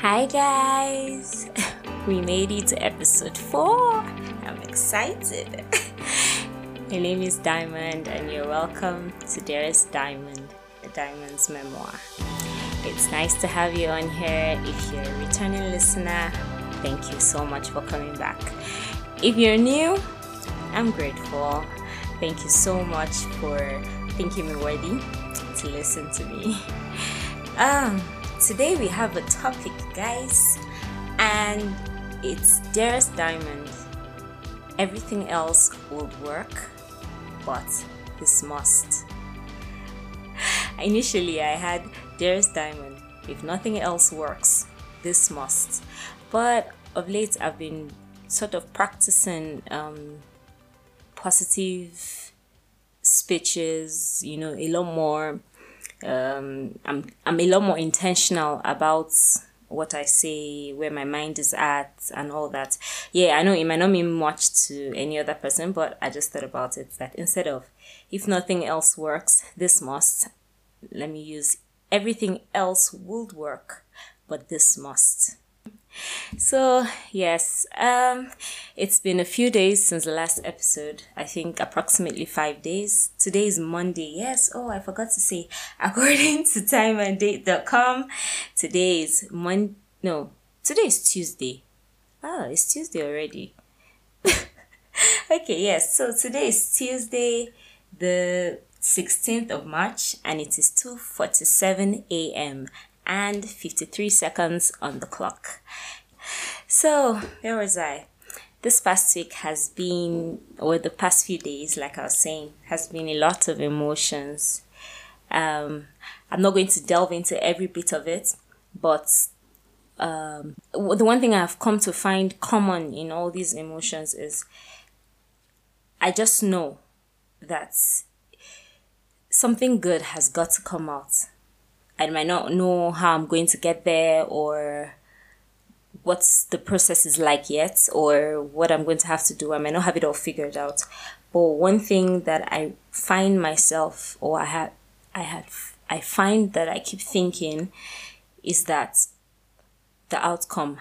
Hi, guys! We made it to episode 4. I'm excited. My name is Diamond, and you're welcome to Dearest Diamond, the Diamond's memoir. It's nice to have you on here. If you're a returning listener, thank you so much for coming back. If you're new, I'm grateful. Thank you so much for thinking me worthy to listen to me. Um, today we have a topic, guys, and it's Dearest Diamond. Everything else would work, but this must. Initially, I had Dearest Diamond. If nothing else works, this must. But of late, I've been sort of practicing um, positive speeches, you know, a lot more um, I'm I'm a lot more intentional about what I say, where my mind is at, and all that. Yeah, I know it might not mean much to any other person, but I just thought about it that instead of if nothing else works, this must. Let me use everything else would work, but this must. So, yes, um, it's been a few days since the last episode. I think approximately five days. Today is Monday. Yes, oh, I forgot to say, according to timeanddate.com, today is Mon. No, today is Tuesday. Oh, it's Tuesday already. okay, yes, so today is Tuesday, the 16th of March, and it is 2:47 a.m and 53 seconds on the clock. So, where was I? This past week has been, or the past few days, like I was saying, has been a lot of emotions. Um, I'm not going to delve into every bit of it, but um, the one thing I've come to find common in all these emotions is I just know that something good has got to come out I might not know how I'm going to get there or what's the process is like yet or what I'm going to have to do. I might not have it all figured out. But one thing that I find myself or I had I had I find that I keep thinking is that the outcome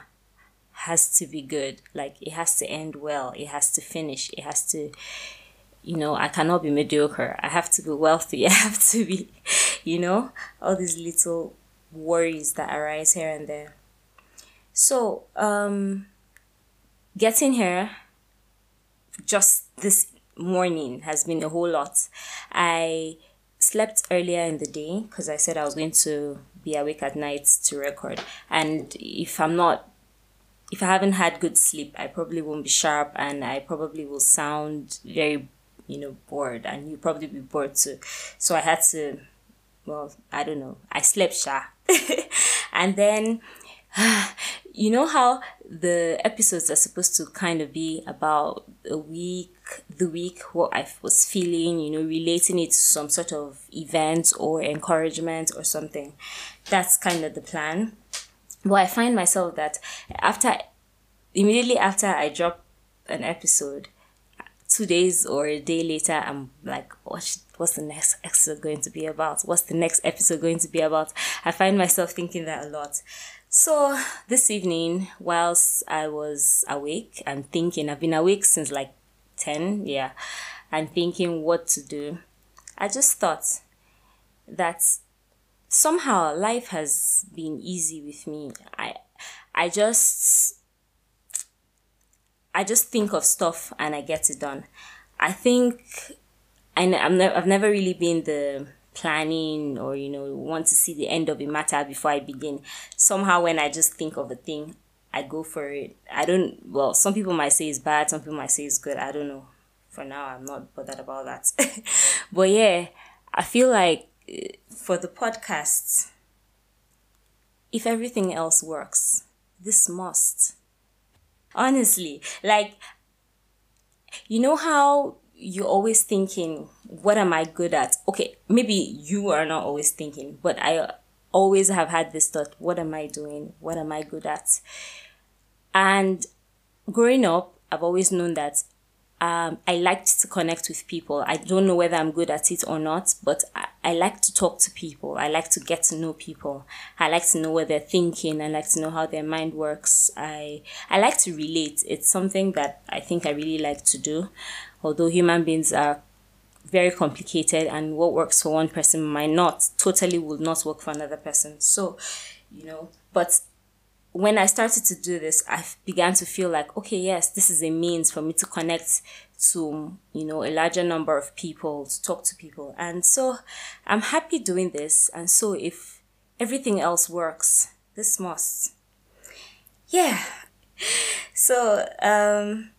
has to be good. Like it has to end well. It has to finish. It has to you know, I cannot be mediocre. I have to be wealthy. I have to be, you know, all these little worries that arise here and there. So, um, getting here just this morning has been a whole lot. I slept earlier in the day because I said I was going to be awake at night to record. And if I'm not, if I haven't had good sleep, I probably won't be sharp and I probably will sound very you know, bored and you probably be bored too. So I had to, well, I don't know, I slept sha. and then, you know how the episodes are supposed to kind of be about a week, the week, what I was feeling, you know, relating it to some sort of event or encouragement or something. That's kind of the plan. But I find myself that after, immediately after I drop an episode, two days or a day later, I'm like, what's, what's the next episode going to be about? What's the next episode going to be about? I find myself thinking that a lot. So this evening, whilst I was awake and thinking, I've been awake since like 10, yeah, and thinking what to do, I just thought that somehow life has been easy with me. I I just I just think of stuff and I get it done. I think I I'm ne- I've never really been the planning or you know want to see the end of a matter before I begin. Somehow when I just think of a thing, I go for it. I don't well, some people might say it's bad, some people might say it's good. I don't know. For now, I'm not bothered about that. but yeah, I feel like eh, for the podcast, if everything else works, this must honestly like you know how you're always thinking what am i good at? Okay maybe you are not always thinking but i always have had this thought what am i doing? What am i good at? And growing up i've always known that um, I liked to connect with people. I don't know whether I'm good at it or not, but I, I like to talk to people. I like to get to know people. I like to know what they're thinking. I like to know how their mind works. I I like to relate. It's something that I think I really like to do. Although human beings are very complicated and what works for one person might not totally will not work for another person. So, you know, but when I started to do this, I began to feel like, okay, yes, this is a means for me to connect to, you know, a larger number of people, to talk to people. And so I'm happy doing this. And so if everything else works, this must. Yeah. So, um,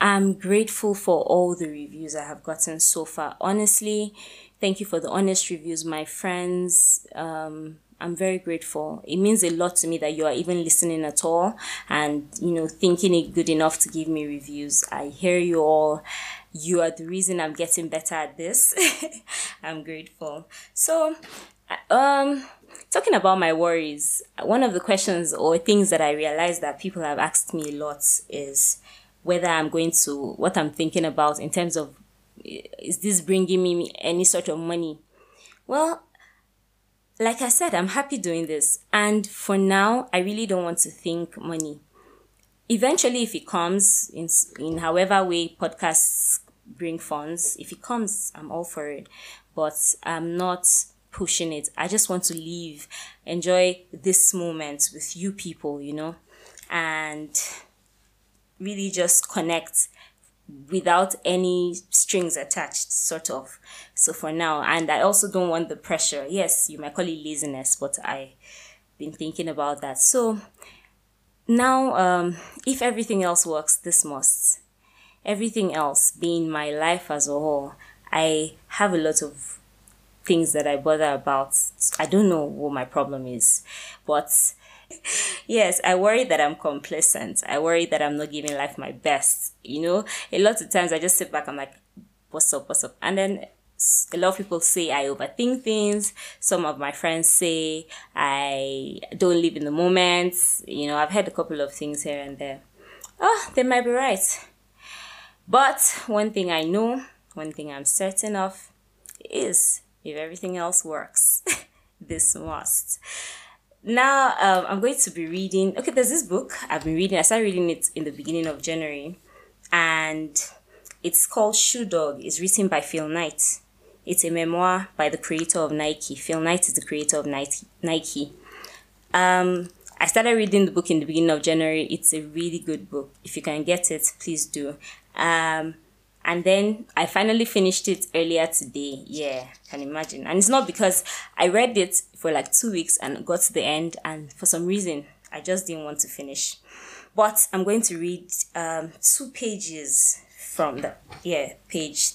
I'm grateful for all the reviews I have gotten so far. Honestly, thank you for the honest reviews, my friends. Um, I'm very grateful. It means a lot to me that you are even listening at all and, you know, thinking it good enough to give me reviews. I hear you all. You are the reason I'm getting better at this. I'm grateful. So, um, talking about my worries, one of the questions or things that I realized that people have asked me a lot is whether I'm going to, what I'm thinking about in terms of, is this bringing me any sort of money? Well, like I said, I'm happy doing this. And for now, I really don't want to think money. Eventually, if it comes in, in however way podcasts bring funds, if it comes, I'm all for it. But I'm not pushing it. I just want to live, enjoy this moment with you people, you know, and really just connect without any strings attached, sort of. So for now, and I also don't want the pressure. Yes, you might call it laziness, but I've been thinking about that. So now, um, if everything else works, this must. Everything else being my life as a whole, I have a lot of things that I bother about. I don't know what my problem is, but yes, I worry that I'm complacent. I worry that I'm not giving life my best. You know, a lot of times I just sit back, I'm like, what's up, what's up? And then a lot of people say I overthink things. Some of my friends say I don't live in the moment. You know, I've heard a couple of things here and there. Oh, they might be right. But one thing I know, one thing I'm certain of is if everything else works, this must. Now, um, I'm going to be reading. Okay, there's this book I've been reading. I started reading it in the beginning of January, and it's called Shoe Dog. It's written by Phil Knight. It's a memoir by the creator of Nike. Phil Knight is the creator of Nike. Um, I started reading the book in the beginning of January. It's a really good book. If you can get it, please do. Um, and then I finally finished it earlier today. Yeah, can imagine. And it's not because I read it for like two weeks and got to the end, and for some reason I just didn't want to finish. But I'm going to read um, two pages from the yeah page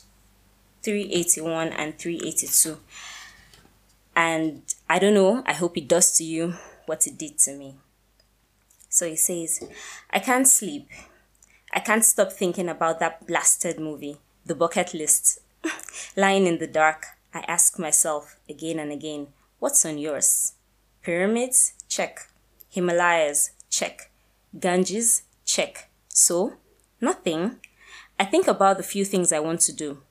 381 and 382. And I don't know, I hope it does to you what it did to me. So it says, I can't sleep. I can't stop thinking about that blasted movie, The Bucket List. Lying in the dark, I ask myself again and again, what's on yours? Pyramids? Check. Himalayas? Check. Ganges? Check. So? Nothing. I think about the few things I want to do.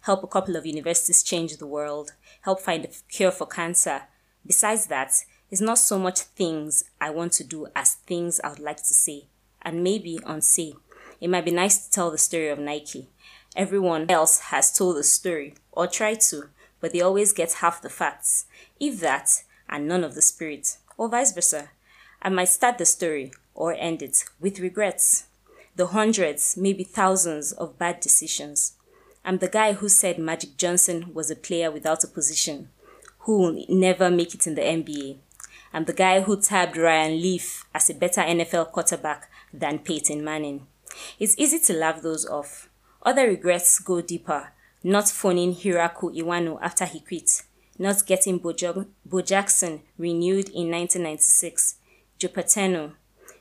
Help a couple of universities change the world. Help find a cure for cancer. Besides that, it's not so much things I want to do as things I would like to say and maybe unsay. It might be nice to tell the story of Nike. Everyone else has told the story, or tried to, but they always get half the facts, if that, and none of the spirit, or vice versa. I might start the story, or end it, with regrets. The hundreds, maybe thousands of bad decisions. I'm the guy who said Magic Johnson was a player without a position, who will never make it in the NBA. I'm the guy who tabbed Ryan Leaf as a better NFL quarterback than Peyton Manning. It's easy to laugh those off. Other regrets go deeper. Not phoning Hiraku Iwano after he quit. Not getting Bo, jo- Bo Jackson renewed in 1996. Joe Paterno.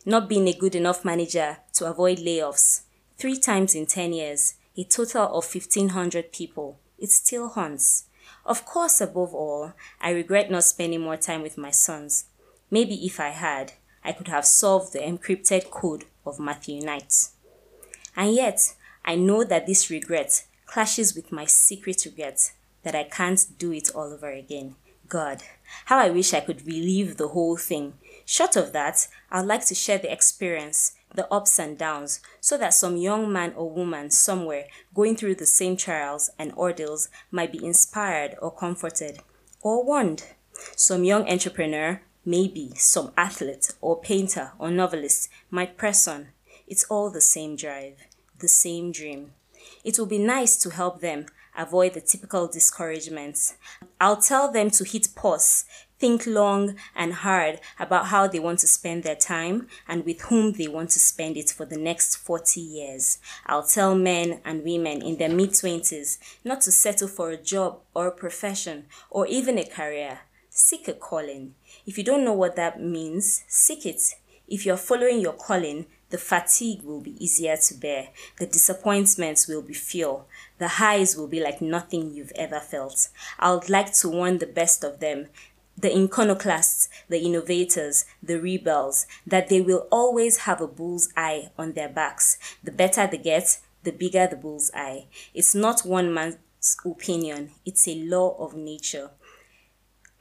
Not being a good enough manager to avoid layoffs. Three times in 10 years. A total of 1,500 people. It still haunts. Of course, above all, I regret not spending more time with my sons. Maybe if I had, I could have solved the encrypted code of Matthew Knight. And yet, I know that this regret clashes with my secret regret that I can't do it all over again. God, how I wish I could relive the whole thing. Short of that, I'd like to share the experience, the ups and downs, so that some young man or woman somewhere going through the same trials and ordeals might be inspired or comforted or warned. Some young entrepreneur, maybe some athlete or painter or novelist might press on. It's all the same drive, the same dream. It will be nice to help them avoid the typical discouragements. I'll tell them to hit pause, think long and hard about how they want to spend their time and with whom they want to spend it for the next 40 years. I'll tell men and women in their mid 20s not to settle for a job or a profession or even a career. Seek a calling. If you don't know what that means, seek it. If you're following your calling, the fatigue will be easier to bear. The disappointments will be few. The highs will be like nothing you've ever felt. I would like to warn the best of them, the iconoclasts, the innovators, the rebels, that they will always have a bull's eye on their backs. The better they get, the bigger the bull's eye. It's not one man's opinion, it's a law of nature.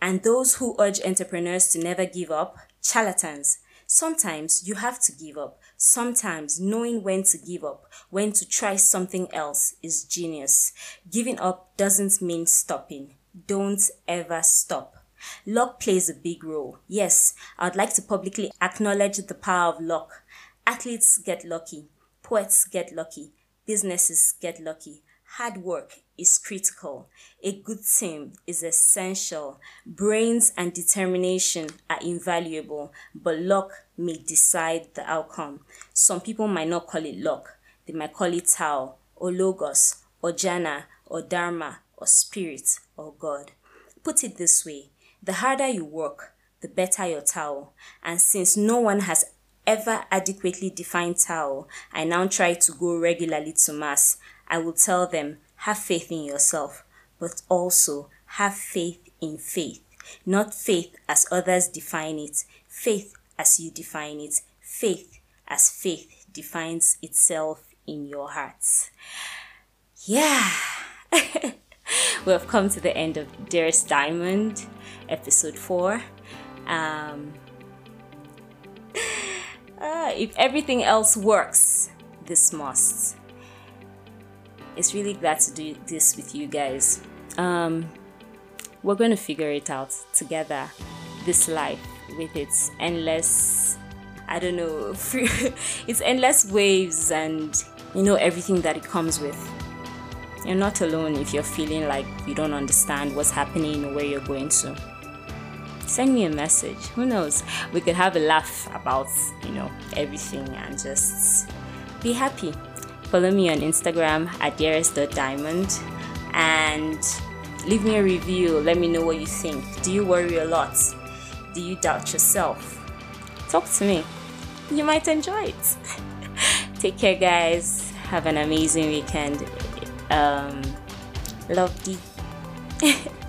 And those who urge entrepreneurs to never give up, charlatans. Sometimes you have to give up. Sometimes knowing when to give up, when to try something else is genius. Giving up doesn't mean stopping. Don't ever stop. Luck plays a big role. Yes, I'd like to publicly acknowledge the power of luck. Athletes get lucky, poets get lucky, businesses get lucky. Hard work is critical. A good team is essential. Brains and determination are invaluable, but luck may decide the outcome. Some people might not call it luck. They might call it Tao, or Logos, or Jana, or Dharma, or Spirit, or God. Put it this way the harder you work, the better your Tao. And since no one has ever adequately defined Tao, I now try to go regularly to Mass. I will tell them, have faith in yourself, but also have faith in faith. Not faith as others define it, faith as you define it, faith as faith defines itself in your hearts. Yeah. we have come to the end of Dearest Diamond, episode 4. Um, uh, if everything else works, this must. It's really glad to do this with you guys. Um, we're going to figure it out together. This life with its endless, I don't know, its endless waves and you know everything that it comes with. You're not alone if you're feeling like you don't understand what's happening or where you're going to. Send me a message. Who knows? We could have a laugh about, you know, everything and just be happy. Follow me on Instagram at dearest.diamond and leave me a review. Let me know what you think. Do you worry a lot? Do you doubt yourself? Talk to me. You might enjoy it. Take care, guys. Have an amazing weekend. Um, love you.